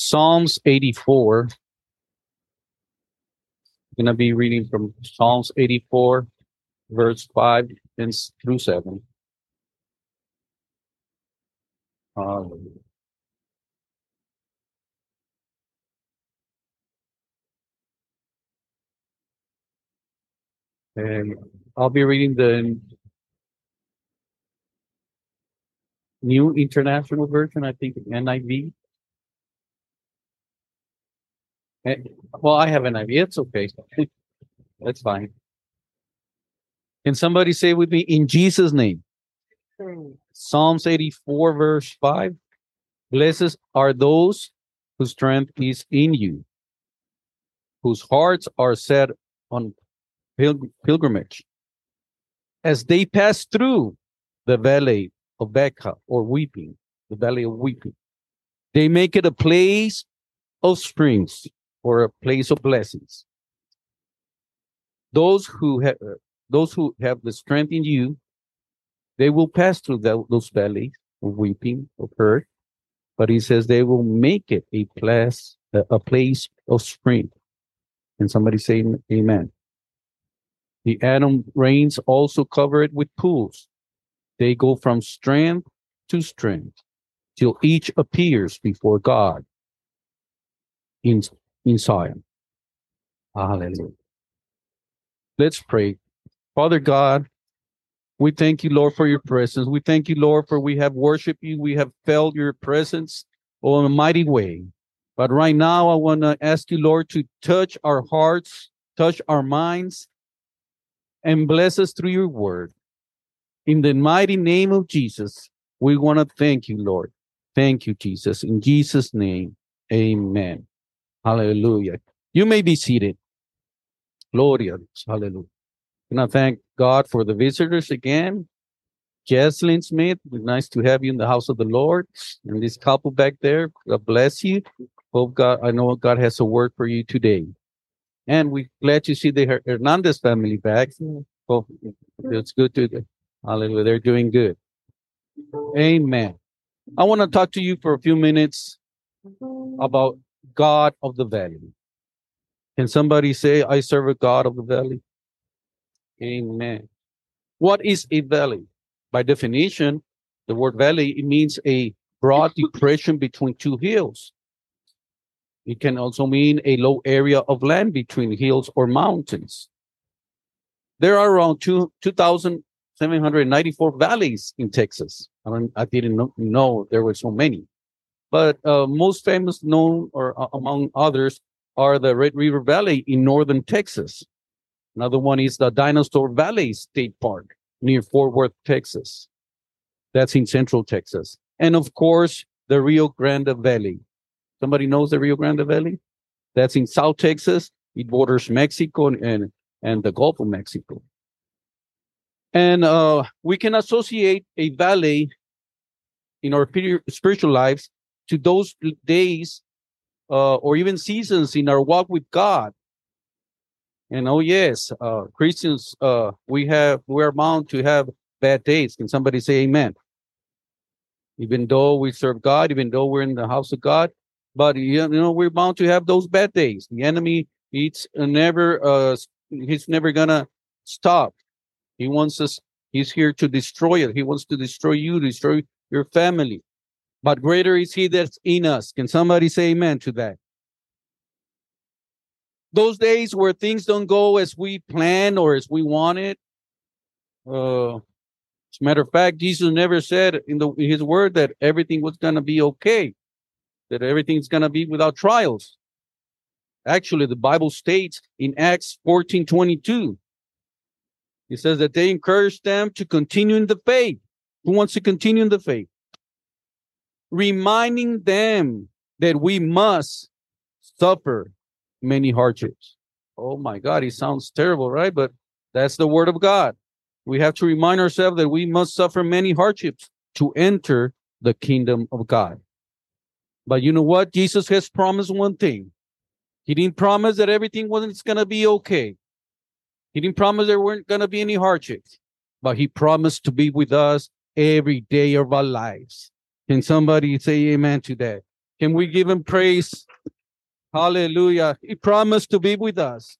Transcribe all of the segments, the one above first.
Psalms 84. I'm going to be reading from Psalms 84, verse 5 and through 7. Hallelujah. And I'll be reading the New International Version, I think NIV. Eh, Well, I have an idea. It's okay. That's fine. Can somebody say with me in Jesus' name? Psalms 84, verse 5. Blessed are those whose strength is in you, whose hearts are set on pil- pilgrimage. As they pass through the valley of Baka or weeping, the valley of weeping, they make it a place of springs or a place of blessings. Those who have uh, those who have the strength in you, they will pass through tho- those valleys of weeping, of hurt, but he says they will make it a place, a place of strength. And somebody say amen. The autumn rains also cover it with pools. They go from strength to strength till each appears before God in, in Zion. Hallelujah. Let's pray. Father God, we thank you, Lord, for your presence. We thank you, Lord, for we have worshiped you. We have felt your presence in a mighty way. But right now, I want to ask you, Lord, to touch our hearts, touch our minds, and bless us through your word. In the mighty name of Jesus, we want to thank you, Lord. Thank you, Jesus. In Jesus' name, amen. Hallelujah. You may be seated. Gloria. Hallelujah. Can I thank God for the visitors again. Jesslyn Smith, nice to have you in the house of the Lord. And this couple back there, God bless you. Hope God, I know God has a word for you today. And we're glad to see the Hernandez family back. Oh, it's good to, hallelujah, they're doing good. Amen. I want to talk to you for a few minutes about God of the Valley. Can somebody say, I serve a God of the Valley? Amen. What is a valley? By definition, the word valley, it means a broad depression between two hills. It can also mean a low area of land between hills or mountains. There are around two, 2,794 valleys in Texas. I, don't, I didn't know, know there were so many. But uh, most famous known, or uh, among others, are the Red River Valley in northern Texas. Another one is the Dinosaur Valley State Park near Fort Worth, Texas. That's in central Texas. And of course, the Rio Grande Valley. Somebody knows the Rio Grande Valley? That's in South Texas. It borders Mexico and, and, the Gulf of Mexico. And uh, we can associate a valley in our spiritual lives to those days uh, or even seasons in our walk with God. And oh yes, uh, Christians, uh, we have we're bound to have bad days. Can somebody say Amen? Even though we serve God, even though we're in the house of God, but you know we're bound to have those bad days. The enemy, it's never, uh, he's never gonna stop. He wants us. He's here to destroy it. He wants to destroy you, destroy your family. But greater is He that's in us. Can somebody say Amen to that? those days where things don't go as we plan or as we want it. Uh, as a matter of fact, Jesus never said in the in his word that everything was gonna be okay, that everything's gonna be without trials. Actually, the Bible states in Acts 14 22, it says that they encouraged them to continue in the faith. Who wants to continue in the faith? Reminding them that we must suffer many hardships. Oh my God, it sounds terrible, right? But that's the word of God. We have to remind ourselves that we must suffer many hardships to enter the kingdom of God. But you know what? Jesus has promised one thing. He didn't promise that everything wasn't going to be okay. He didn't promise there weren't going to be any hardships, but he promised to be with us every day of our lives. Can somebody say amen to that? Can we give him praise? Hallelujah. He promised to be with us.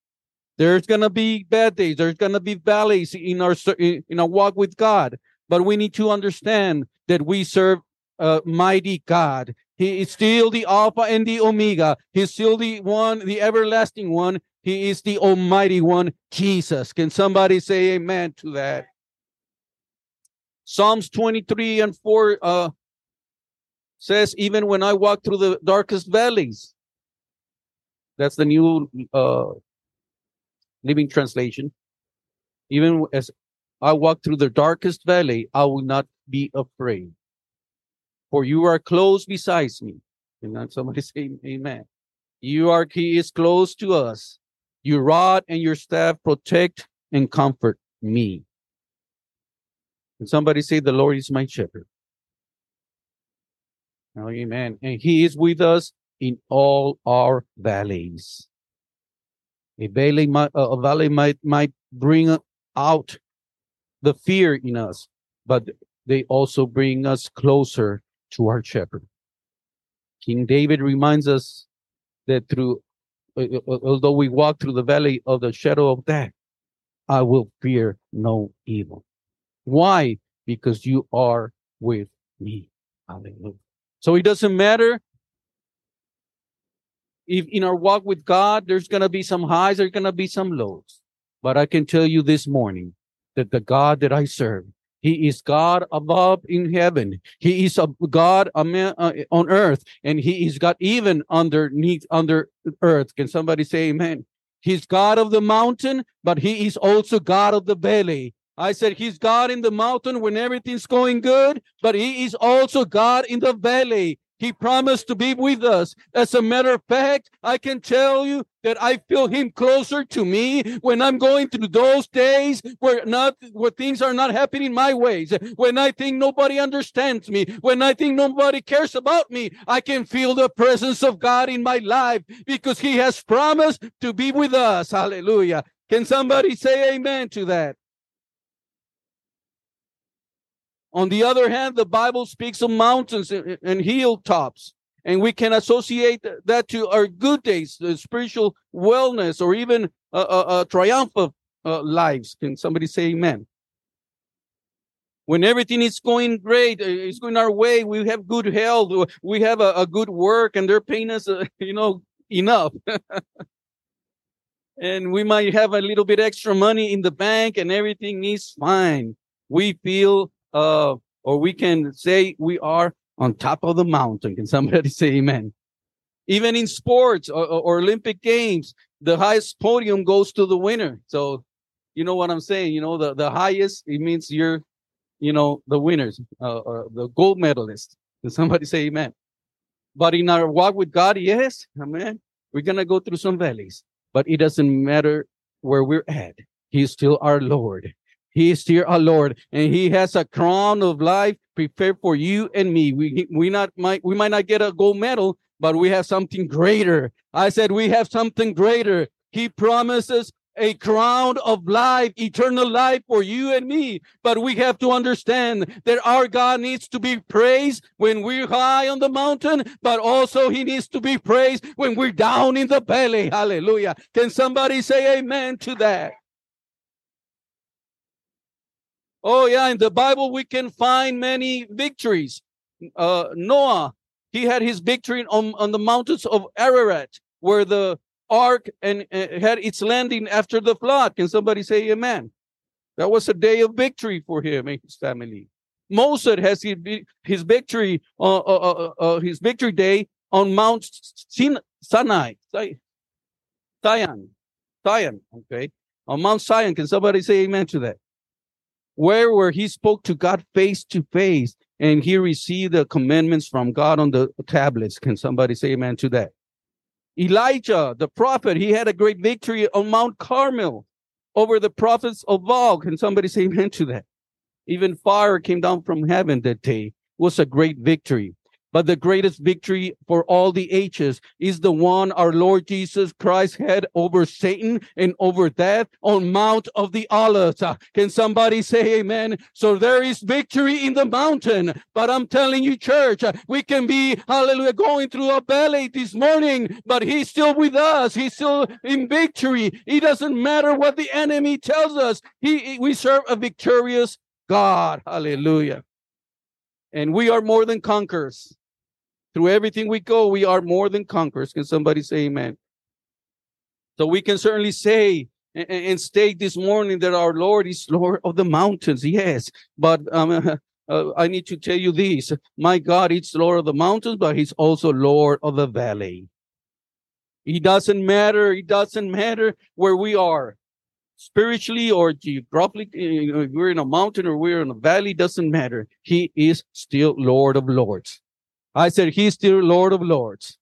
There's going to be bad days. There's going to be valleys in our in our walk with God. But we need to understand that we serve a mighty God. He is still the Alpha and the Omega. He's still the one, the everlasting one. He is the Almighty One, Jesus. Can somebody say amen to that? Psalms 23 and 4 uh, says, Even when I walk through the darkest valleys, that's the new uh, living translation. Even as I walk through the darkest valley, I will not be afraid. For you are close beside me. And somebody say amen. You are he is close to us. Your rod and your staff protect and comfort me. And somebody say, The Lord is my shepherd. Amen. And he is with us in all our valleys. A valley might, a valley might, might bring out the fear in us, but they also bring us closer to our shepherd. King David reminds us that through, although we walk through the valley of the shadow of death, I will fear no evil. Why? Because you are with me. Hallelujah. So it doesn't matter if in our walk with God, there's going to be some highs, there's going to be some lows. But I can tell you this morning that the God that I serve, He is God above in heaven. He is a God uh, on earth, and He is God even underneath, under earth. Can somebody say amen? He's God of the mountain, but He is also God of the valley. I said he's God in the mountain when everything's going good, but he is also God in the valley. He promised to be with us. As a matter of fact, I can tell you that I feel him closer to me when I'm going through those days where not where things are not happening my ways. When I think nobody understands me, when I think nobody cares about me, I can feel the presence of God in my life because he has promised to be with us. Hallelujah. Can somebody say amen to that? On the other hand, the Bible speaks of mountains and hilltops, and we can associate that to our good days, the spiritual wellness, or even a, a, a triumphant uh, lives. Can somebody say amen? When everything is going great, uh, it's going our way, we have good health, we have a, a good work, and they're paying us, uh, you know, enough. and we might have a little bit extra money in the bank, and everything is fine. We feel uh, or we can say we are on top of the mountain. Can somebody say amen? Even in sports or, or Olympic games, the highest podium goes to the winner. So, you know what I'm saying? You know, the, the highest, it means you're, you know, the winners, uh, or the gold medalist. Can somebody say amen? But in our walk with God, yes, amen. We're going to go through some valleys, but it doesn't matter where we're at. He's still our Lord. He is here, our Lord, and He has a crown of life prepared for you and me. We we not might we might not get a gold medal, but we have something greater. I said we have something greater. He promises a crown of life, eternal life for you and me. But we have to understand that our God needs to be praised when we're high on the mountain, but also he needs to be praised when we're down in the valley. Hallelujah. Can somebody say amen to that? Oh, yeah, in the Bible, we can find many victories. Uh, Noah, he had his victory on, on the mountains of Ararat, where the ark and uh, had its landing after the flood. Can somebody say amen? That was a day of victory for him and his family. Moses has his, his victory, uh, uh, uh, uh, his victory day on Mount Sin- Sinai, Zion, Zion, okay, on Mount Zion. Can somebody say amen to that? Where where he spoke to God face to face and he received the commandments from God on the tablets. Can somebody say amen to that? Elijah, the prophet, he had a great victory on Mount Carmel over the prophets of Baal. Can somebody say amen to that? Even fire came down from heaven that day. It was a great victory. But the greatest victory for all the ages is the one our Lord Jesus Christ had over Satan and over death on Mount of the Olives. Can somebody say amen? So there is victory in the mountain. But I'm telling you, church, we can be, hallelujah, going through a valley this morning, but he's still with us. He's still in victory. It doesn't matter what the enemy tells us. He, we serve a victorious God. Hallelujah. And we are more than conquerors. Through everything we go, we are more than conquerors. Can somebody say amen? So we can certainly say and, and state this morning that our Lord is Lord of the mountains. Yes, but um, uh, I need to tell you this. My God is Lord of the mountains, but he's also Lord of the valley. It doesn't matter. It doesn't matter where we are spiritually or geographically. We're in a mountain or we're in a valley. Doesn't matter. He is still Lord of Lords. I said, He's still Lord of Lords.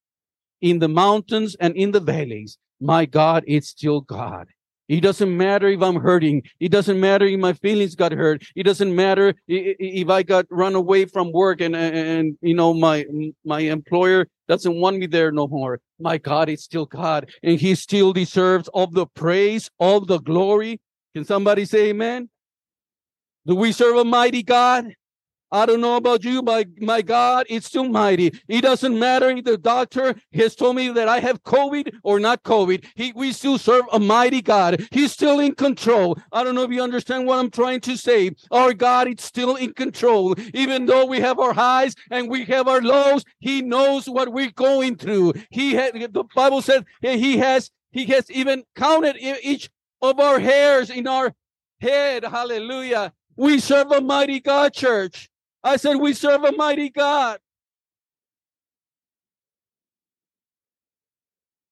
In the mountains and in the valleys, my God is still God. It doesn't matter if I'm hurting. It doesn't matter if my feelings got hurt. It doesn't matter if I got run away from work and, and, you know, my, my employer doesn't want me there no more. My God is still God and he still deserves all the praise, all the glory. Can somebody say amen? Do we serve a mighty God? I don't know about you, but my God, it's still mighty. It doesn't matter if the doctor has told me that I have COVID or not COVID. He, we still serve a mighty God. He's still in control. I don't know if you understand what I'm trying to say. Our God is still in control. Even though we have our highs and we have our lows, He knows what we're going through. He had, the Bible says He has, He has even counted each of our hairs in our head. Hallelujah. We serve a mighty God, church. I said, We serve a mighty God.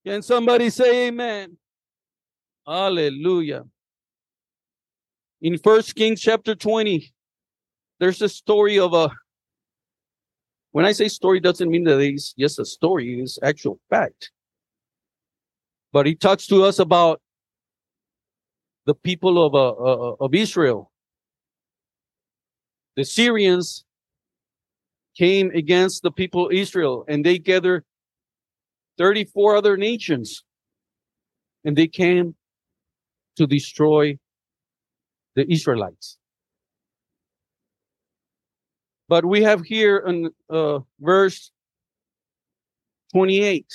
Can somebody say amen? Hallelujah. In First Kings chapter 20, there's a story of a when I say story doesn't mean that it's just a story, it's actual fact. But he talks to us about the people of uh, uh, of Israel the Syrians came against the people of Israel and they gathered 34 other nations and they came to destroy the Israelites. But we have here in uh, verse 28.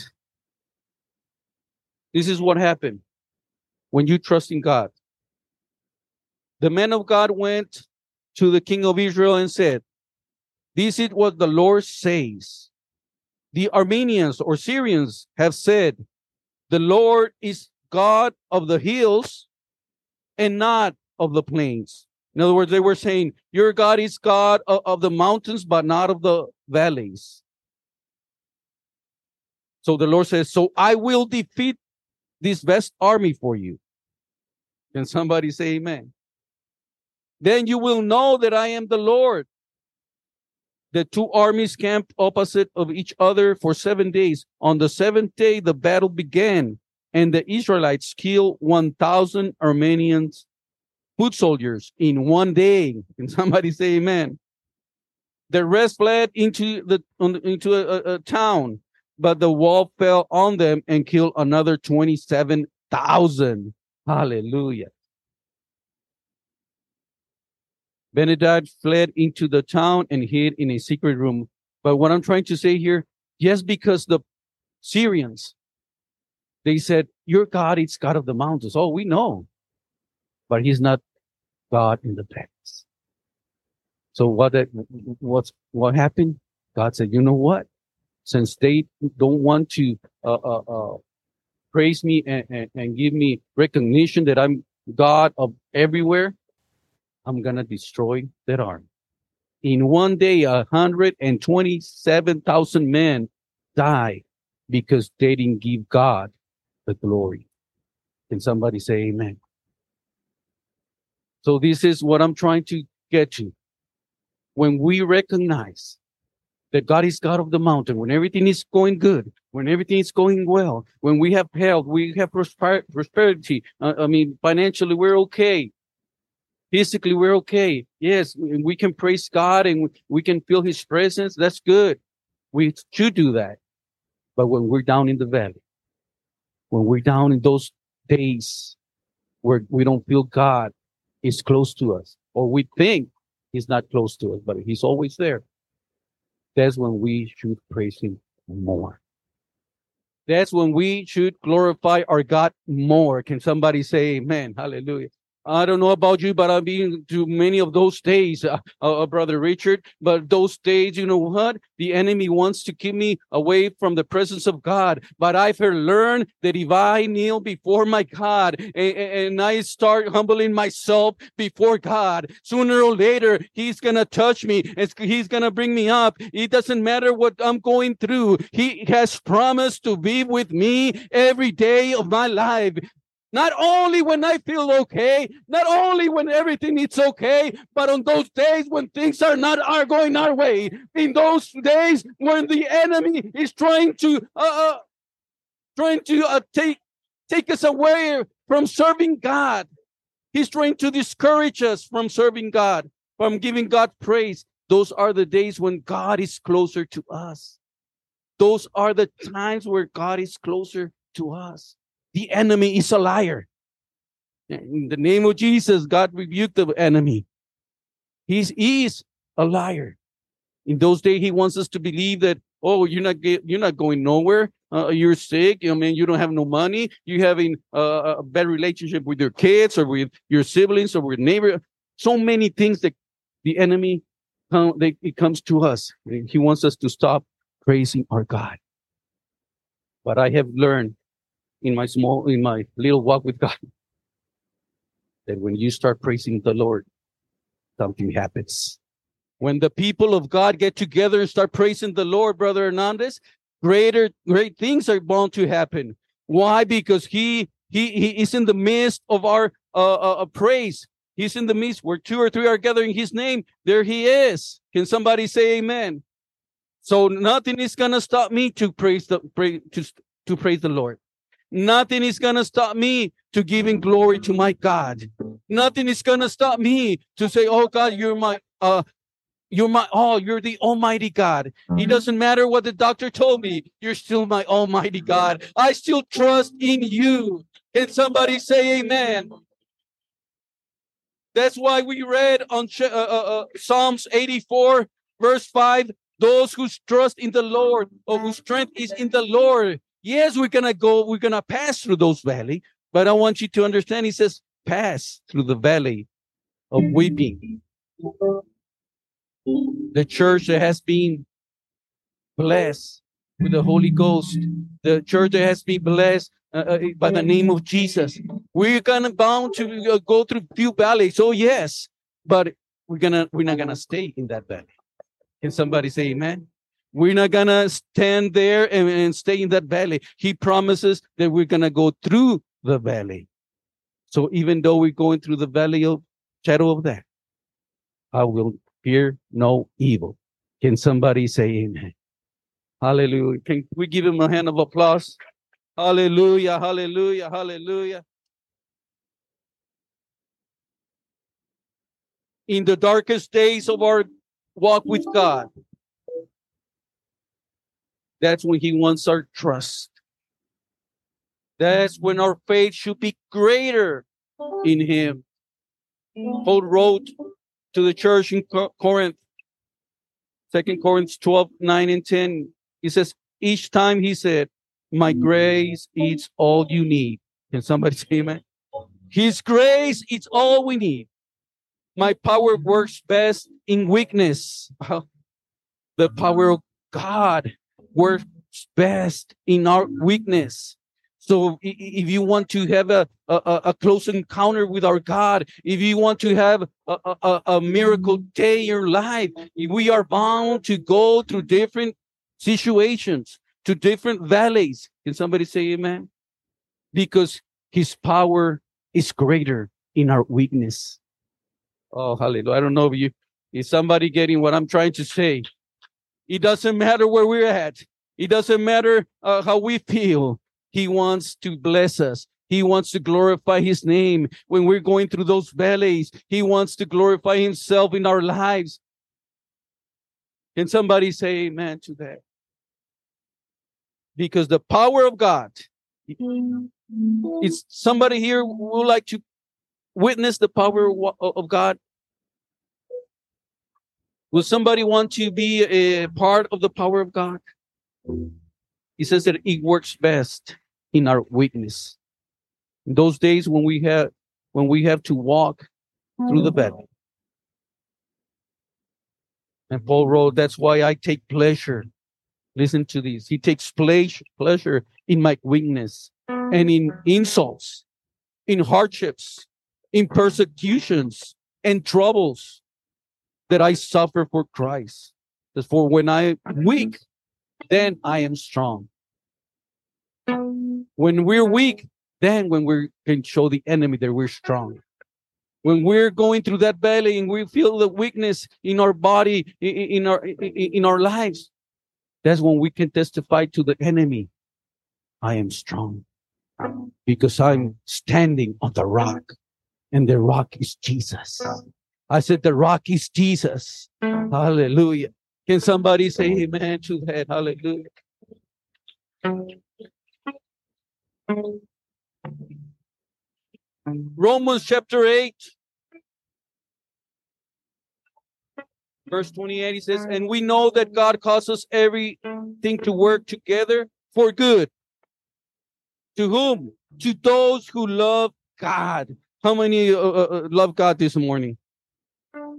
This is what happened when you trust in God. The men of God went to the king of Israel and said, This is what the Lord says. The Arameans or Syrians have said, The Lord is God of the hills and not of the plains. In other words, they were saying, Your God is God of, of the mountains, but not of the valleys. So the Lord says, So I will defeat this vast army for you. Can somebody say amen? Then you will know that I am the Lord. The two armies camped opposite of each other for seven days. On the seventh day, the battle began, and the Israelites killed 1,000 Arameans foot soldiers in one day. Can somebody say amen? The rest fled into the into a, a town, but the wall fell on them and killed another 27,000. Hallelujah. Ben-Hadad fled into the town and hid in a secret room. But what I'm trying to say here, yes, because the Syrians, they said, Your God is God of the mountains. Oh, we know. But he's not God in the past. So what what's what happened? God said, you know what? Since they don't want to uh, uh, uh, praise me and, and, and give me recognition that I'm God of everywhere, I'm going to destroy that army. In one day, 127,000 men died because they didn't give God the glory. Can somebody say amen? So this is what I'm trying to get to. When we recognize that God is God of the mountain, when everything is going good, when everything is going well, when we have health, we have prosperity. Uh, I mean, financially, we're okay physically we're okay. Yes, we can praise God and we can feel his presence. That's good. We should do that. But when we're down in the valley, when we're down in those days where we don't feel God is close to us, or we think He's not close to us, but He's always there, that's when we should praise Him more. That's when we should glorify our God more. Can somebody say amen? Hallelujah. I don't know about you, but I've been to many of those days, uh, uh, Brother Richard. But those days, you know what? The enemy wants to keep me away from the presence of God. But I've learned that if I kneel before my God and, and I start humbling myself before God, sooner or later, He's going to touch me. It's, he's going to bring me up. It doesn't matter what I'm going through. He has promised to be with me every day of my life. Not only when I feel okay, not only when everything is okay, but on those days when things are not are going our way, in those days when the enemy is trying to uh, uh trying to uh, take take us away from serving God. He's trying to discourage us from serving God, from giving God praise. Those are the days when God is closer to us. Those are the times where God is closer to us. The enemy is a liar. In the name of Jesus, God rebuked the enemy. He's, he is a liar. In those days, he wants us to believe that, oh, you're not get, you're not going nowhere. Uh, you're sick. I mean, you don't have no money. You're having uh, a bad relationship with your kids or with your siblings or with neighbor. So many things that the enemy come, they, it comes to us. He wants us to stop praising our God. But I have learned in my small, in my little walk with God, that when you start praising the Lord, something happens. When the people of God get together and start praising the Lord, Brother Hernandez, greater, great things are bound to happen. Why? Because he, he, he is in the midst of our uh, uh, uh praise. He's in the midst where two or three are gathering his name. There he is. Can somebody say amen? So nothing is to stop me to praise the, pray, to, to praise the Lord. Nothing is going to stop me to giving glory to my God. Nothing is going to stop me to say, "Oh God, you're my uh you're my oh, you're the almighty God." It mm-hmm. doesn't matter what the doctor told me. You're still my almighty God. I still trust in you. Can somebody say amen? That's why we read on uh, uh, uh, Psalms 84 verse 5, those who trust in the Lord or whose strength is in the Lord Yes, we're going to go, we're going to pass through those valley, but I want you to understand, he says, pass through the valley of weeping. The church that has been blessed with the Holy Ghost, the church that has been blessed uh, uh, by the name of Jesus. We're gonna bound to uh, go through few valleys. Oh yes, but we're gonna we're not gonna stay in that valley. Can somebody say Amen? We're not going to stand there and, and stay in that valley. He promises that we're going to go through the valley. So even though we're going through the valley of shadow of death, I will fear no evil. Can somebody say amen? Hallelujah. Can we give him a hand of applause? Hallelujah, hallelujah, hallelujah. In the darkest days of our walk with God, that's when he wants our trust. That's when our faith should be greater in him. Paul wrote to the church in Corinth, Second Corinthians 12, 9 and 10. He says, each time he said, My grace is all you need. Can somebody say amen? His grace is all we need. My power works best in weakness. the power of God works best in our weakness. So if you want to have a, a, a, close encounter with our God, if you want to have a, a, a miracle day in your life, we are bound to go through different situations, to different valleys. Can somebody say amen? Because his power is greater in our weakness. Oh, hallelujah. I don't know if you, is somebody getting what I'm trying to say? It doesn't matter where we're at. It doesn't matter uh, how we feel. He wants to bless us. He wants to glorify his name when we're going through those valleys. He wants to glorify himself in our lives. Can somebody say amen to that? because the power of God is somebody here who would like to witness the power of God? Will somebody want to be a part of the power of God? He says that it works best in our weakness. In those days when we have when we have to walk through the valley. And Paul wrote, That's why I take pleasure. Listen to this. He takes pleasure in my weakness and in insults, in hardships, in persecutions and troubles that I suffer for Christ. Because for when I am weak, then I am strong. When we're weak, then when we can show the enemy that we're strong. When we're going through that valley and we feel the weakness in our body, in our in our lives, that's when we can testify to the enemy. I am strong because I'm standing on the rock, and the rock is Jesus. I said, The rock is Jesus. Hallelujah. Can somebody say amen to that? Hallelujah. Romans chapter 8, verse 28, he says, And we know that God causes everything to work together for good. To whom? To those who love God. How many uh, uh, uh love God this morning?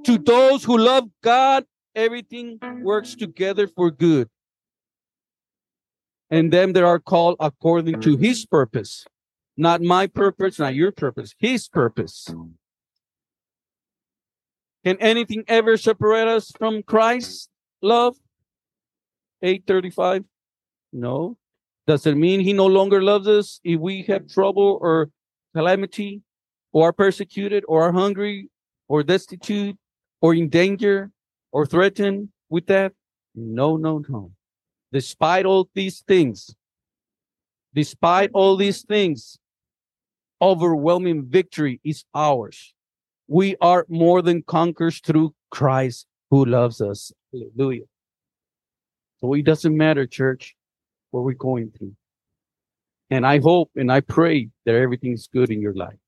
To those who love God, everything works together for good. And them that are called according to his purpose. Not my purpose, not your purpose, his purpose. Can anything ever separate us from Christ's love? 835. No. Does it mean he no longer loves us if we have trouble or calamity, or are persecuted, or are hungry, or destitute, or in danger, or threatened with that? No, no, no. Despite all these things, despite all these things, overwhelming victory is ours. We are more than conquerors through Christ who loves us. Hallelujah. So it doesn't matter, church, what we're going through. And I hope and I pray that everything's good in your life,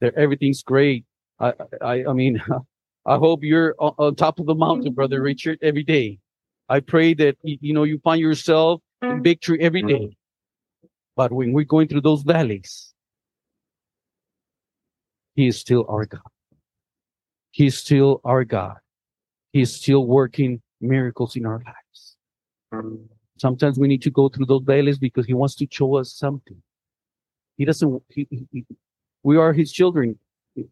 that everything's great. I, I, I mean, I hope you're on, on top of the mountain, brother Richard, every day. I pray that, you know, you find yourself in mm. victory every day. Mm. But when we're going through those valleys, he is still our God. He's still our God. He's still working miracles in our lives. Sometimes we need to go through those valleys because he wants to show us something. He doesn't, he, he, we are his children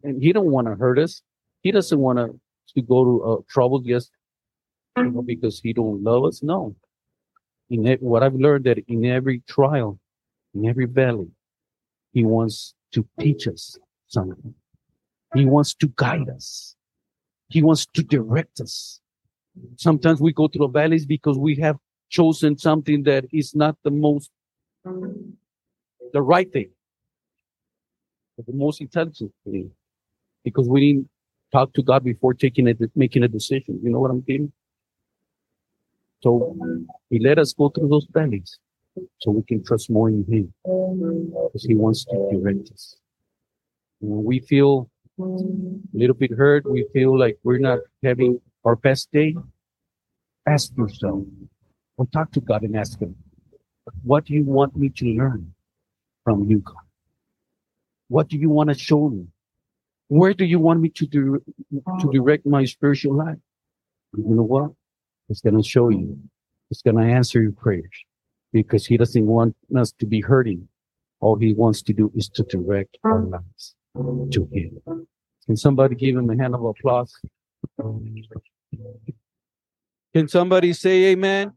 and he don't want to hurt us. He doesn't want to, to go to uh, trouble just you know, because he don't love us. No. In it, what I've learned that in every trial, in every valley, he wants to teach us something. He wants to guide us. He wants to direct us. Sometimes we go through valleys because we have chosen something that is not the most, the right thing, the most intelligent thing, because we didn't talk to God before taking it, making a decision. You know what I'm saying? So he let us go through those valleys so we can trust more in him because he wants to direct us. When we feel a little bit hurt, we feel like we're not having our best day, ask yourself or talk to God and ask him, what do you want me to learn from you, God? What do you want to show me? Where do you want me to do, to oh. direct my spiritual life? You know what? It's going to show you. It's going to answer your prayers because he doesn't want us to be hurting. All he wants to do is to direct our mm. lives to him. Can somebody give him a hand of applause? Can somebody say amen?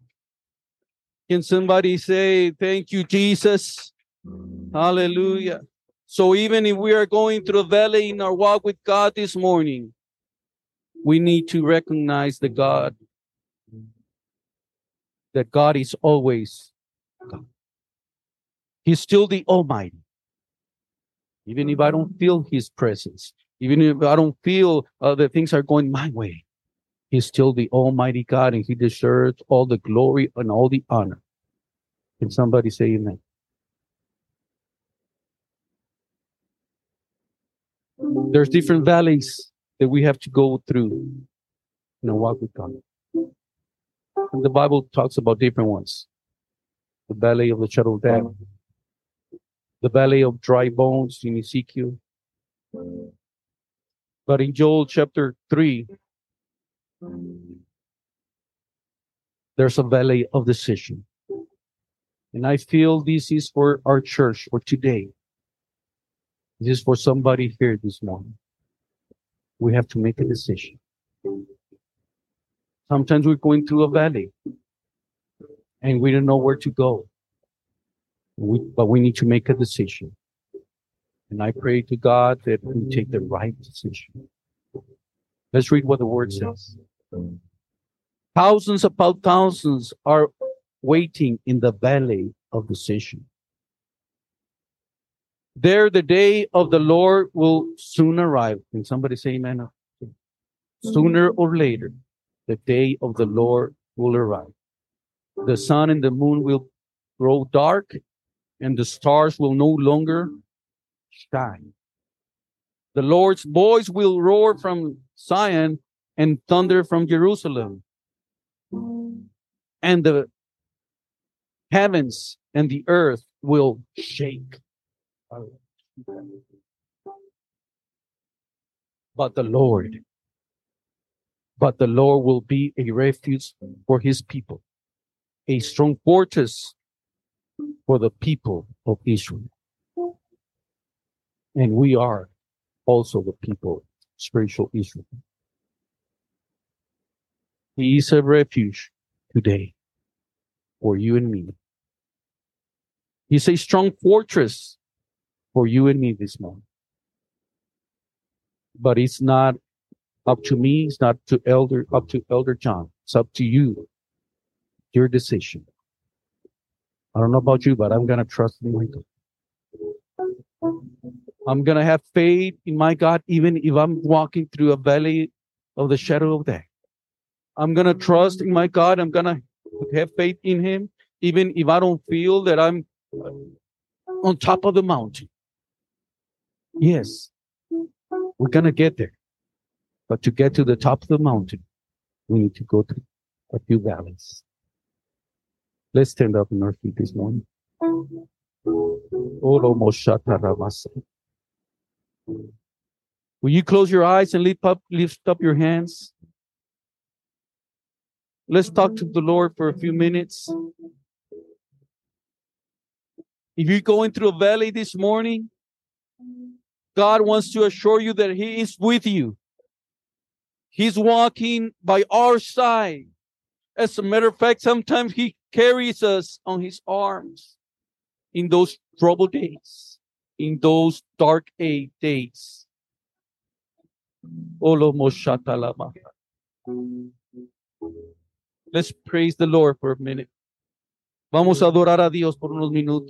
Can somebody say thank you, Jesus? Hallelujah. So even if we are going through a valley in our walk with God this morning, we need to recognize the God that God is always God. He's still the Almighty. Even if I don't feel His presence, even if I don't feel uh, that things are going my way, He's still the Almighty God and He deserves all the glory and all the honor. Can somebody say amen? There's different valleys that we have to go through in our walk with God. And the Bible talks about different ones. The valley of the shadow of death, the valley of dry bones in Ezekiel. But in Joel chapter 3, there's a valley of decision. And I feel this is for our church for today. This is for somebody here this morning. We have to make a decision. Sometimes we're going through a valley and we don't know where to go. We, but we need to make a decision. And I pray to God that we take the right decision. Let's read what the word says. Thousands upon thousands are waiting in the valley of decision. There, the day of the Lord will soon arrive. Can somebody say amen? Sooner or later, the day of the Lord will arrive. The sun and the moon will grow dark, and the stars will no longer shine. The Lord's voice will roar from Zion and thunder from Jerusalem. And the heavens and the earth will shake. But the Lord, but the Lord will be a refuge for his people, a strong fortress for the people of Israel. And we are also the people, spiritual Israel. He is a refuge today for you and me. He's a strong fortress for you and me this morning. But it's not up to me, it's not to elder up to Elder John. It's up to you. Your decision. I don't know about you, but I'm gonna trust in my God. I'm gonna have faith in my God, even if I'm walking through a valley of the shadow of death. I'm gonna trust in my God. I'm gonna have faith in Him, even if I don't feel that I'm on top of the mountain. Yes, we're going to get there. But to get to the top of the mountain, we need to go through a few valleys. Let's stand up in our feet this morning. Will you close your eyes and lift up, lift up your hands? Let's talk to the Lord for a few minutes. If you're going through a valley this morning, God wants to assure you that He is with you. He's walking by our side. As a matter of fact, sometimes He carries us on His arms in those troubled days, in those dark eight days. Let's praise the Lord for a minute. Vamos a adorar a Dios por unos minutos.